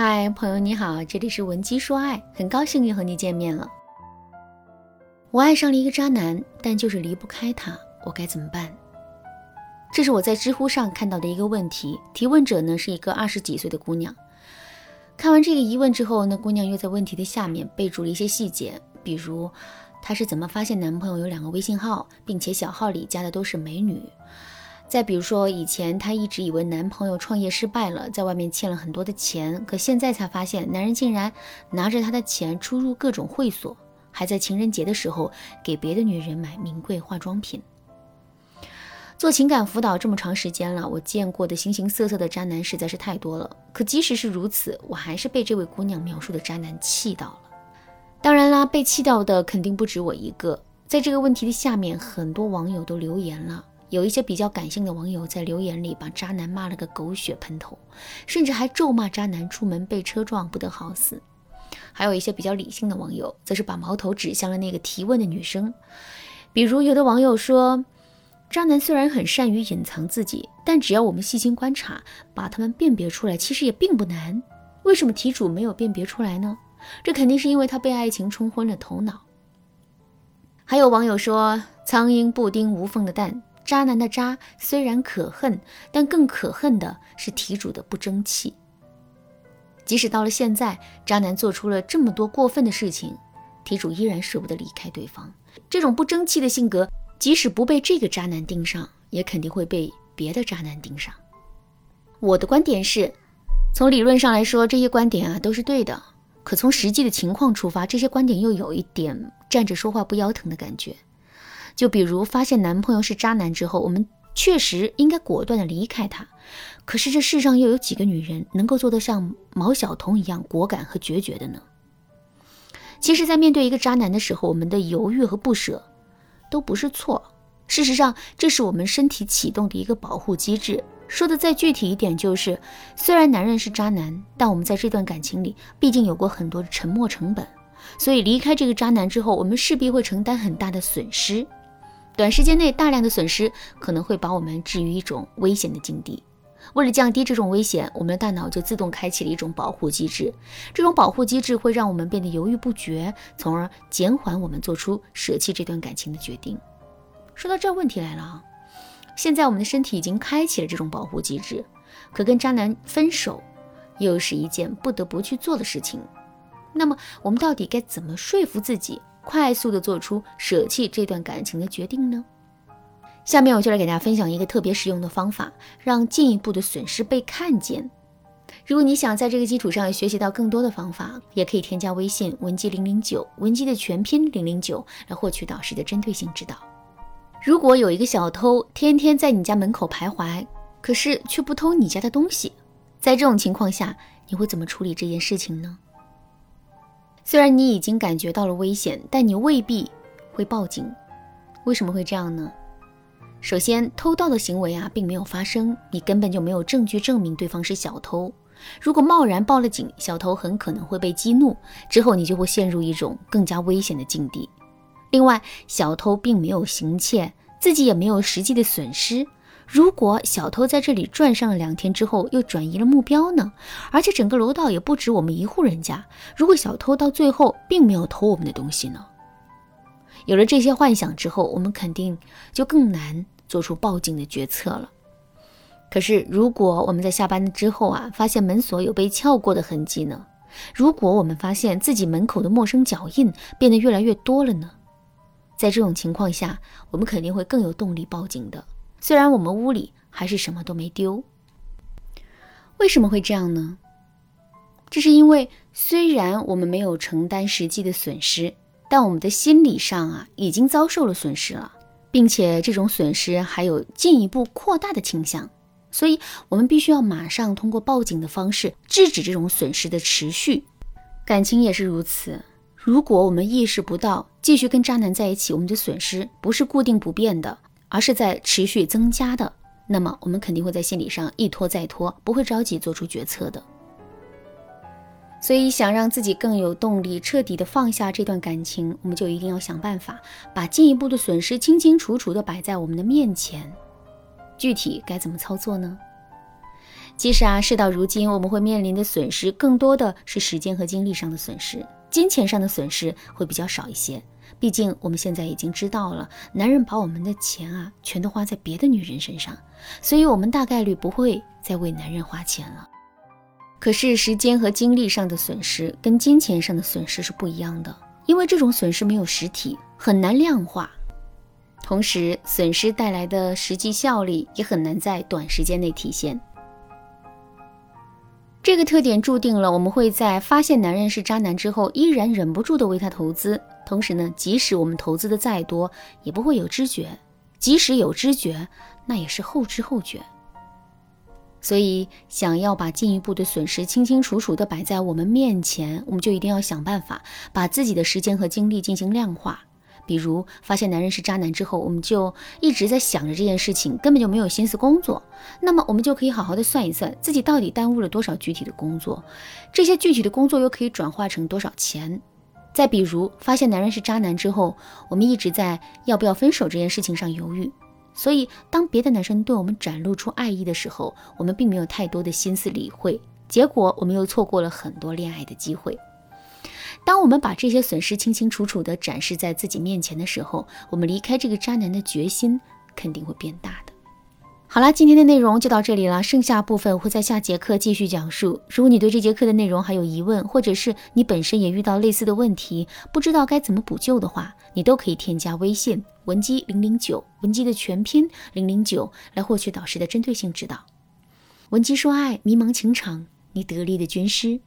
嗨，朋友你好，这里是文姬说爱，很高兴又和你见面了。我爱上了一个渣男，但就是离不开他，我该怎么办？这是我在知乎上看到的一个问题，提问者呢是一个二十几岁的姑娘。看完这个疑问之后，那姑娘又在问题的下面备注了一些细节，比如她是怎么发现男朋友有两个微信号，并且小号里加的都是美女。再比如说，以前她一直以为男朋友创业失败了，在外面欠了很多的钱，可现在才发现，男人竟然拿着她的钱出入各种会所，还在情人节的时候给别的女人买名贵化妆品。做情感辅导这么长时间了，我见过的形形色色的渣男实在是太多了。可即使是如此，我还是被这位姑娘描述的渣男气到了。当然啦，被气到的肯定不止我一个。在这个问题的下面，很多网友都留言了。有一些比较感性的网友在留言里把渣男骂了个狗血喷头，甚至还咒骂渣男出门被车撞不得好死。还有一些比较理性的网友，则是把矛头指向了那个提问的女生。比如有的网友说，渣男虽然很善于隐藏自己，但只要我们细心观察，把他们辨别出来，其实也并不难。为什么题主没有辨别出来呢？这肯定是因为他被爱情冲昏了头脑。还有网友说，苍蝇不叮无缝的蛋。渣男的渣虽然可恨，但更可恨的是题主的不争气。即使到了现在，渣男做出了这么多过分的事情，题主依然舍不得离开对方。这种不争气的性格，即使不被这个渣男盯上，也肯定会被别的渣男盯上。我的观点是，从理论上来说，这些观点啊都是对的。可从实际的情况出发，这些观点又有一点站着说话不腰疼的感觉。就比如发现男朋友是渣男之后，我们确实应该果断的离开他。可是这世上又有几个女人能够做得像毛晓彤一样果敢和决绝的呢？其实，在面对一个渣男的时候，我们的犹豫和不舍都不是错。事实上，这是我们身体启动的一个保护机制。说的再具体一点，就是虽然男人是渣男，但我们在这段感情里毕竟有过很多的沉默成本，所以离开这个渣男之后，我们势必会承担很大的损失。短时间内大量的损失可能会把我们置于一种危险的境地。为了降低这种危险，我们的大脑就自动开启了一种保护机制。这种保护机制会让我们变得犹豫不决，从而减缓我们做出舍弃这段感情的决定。说到这，问题来了啊！现在我们的身体已经开启了这种保护机制，可跟渣男分手又是一件不得不去做的事情。那么，我们到底该怎么说服自己？快速的做出舍弃这段感情的决定呢？下面我就来给大家分享一个特别实用的方法，让进一步的损失被看见。如果你想在这个基础上学习到更多的方法，也可以添加微信文姬零零九，文姬的全拼零零九，来获取导师的针对性指导。如果有一个小偷天天在你家门口徘徊，可是却不偷你家的东西，在这种情况下，你会怎么处理这件事情呢？虽然你已经感觉到了危险，但你未必会报警。为什么会这样呢？首先，偷盗的行为啊并没有发生，你根本就没有证据证明对方是小偷。如果贸然报了警，小偷很可能会被激怒，之后你就会陷入一种更加危险的境地。另外，小偷并没有行窃，自己也没有实际的损失。如果小偷在这里转上了两天之后又转移了目标呢？而且整个楼道也不止我们一户人家。如果小偷到最后并没有偷我们的东西呢？有了这些幻想之后，我们肯定就更难做出报警的决策了。可是如果我们在下班之后啊，发现门锁有被撬过的痕迹呢？如果我们发现自己门口的陌生脚印变得越来越多了呢？在这种情况下，我们肯定会更有动力报警的。虽然我们屋里还是什么都没丢，为什么会这样呢？这是因为虽然我们没有承担实际的损失，但我们的心理上啊已经遭受了损失了，并且这种损失还有进一步扩大的倾向，所以我们必须要马上通过报警的方式制止这种损失的持续。感情也是如此，如果我们意识不到继续跟渣男在一起，我们的损失不是固定不变的。而是在持续增加的，那么我们肯定会在心理上一拖再拖，不会着急做出决策的。所以，想让自己更有动力，彻底的放下这段感情，我们就一定要想办法，把进一步的损失清清楚楚的摆在我们的面前。具体该怎么操作呢？其实啊，事到如今，我们会面临的损失更多的是时间和精力上的损失，金钱上的损失会比较少一些。毕竟我们现在已经知道了，男人把我们的钱啊，全都花在别的女人身上，所以我们大概率不会再为男人花钱了。可是时间和精力上的损失跟金钱上的损失是不一样的，因为这种损失没有实体，很难量化，同时损失带来的实际效力也很难在短时间内体现。这个特点注定了我们会在发现男人是渣男之后，依然忍不住的为他投资。同时呢，即使我们投资的再多，也不会有知觉；即使有知觉，那也是后知后觉。所以，想要把进一步的损失清清楚楚的摆在我们面前，我们就一定要想办法把自己的时间和精力进行量化。比如发现男人是渣男之后，我们就一直在想着这件事情，根本就没有心思工作。那么我们就可以好好的算一算，自己到底耽误了多少具体的工作，这些具体的工作又可以转化成多少钱。再比如发现男人是渣男之后，我们一直在要不要分手这件事情上犹豫，所以当别的男生对我们展露出爱意的时候，我们并没有太多的心思理会，结果我们又错过了很多恋爱的机会。当我们把这些损失清清楚楚地展示在自己面前的时候，我们离开这个渣男的决心肯定会变大的。好了，今天的内容就到这里了，剩下部分会在下节课继续讲述。如果你对这节课的内容还有疑问，或者是你本身也遇到类似的问题，不知道该怎么补救的话，你都可以添加微信文姬零零九，文姬的全拼零零九，来获取导师的针对性指导。文姬说爱，迷茫情场，你得力的军师。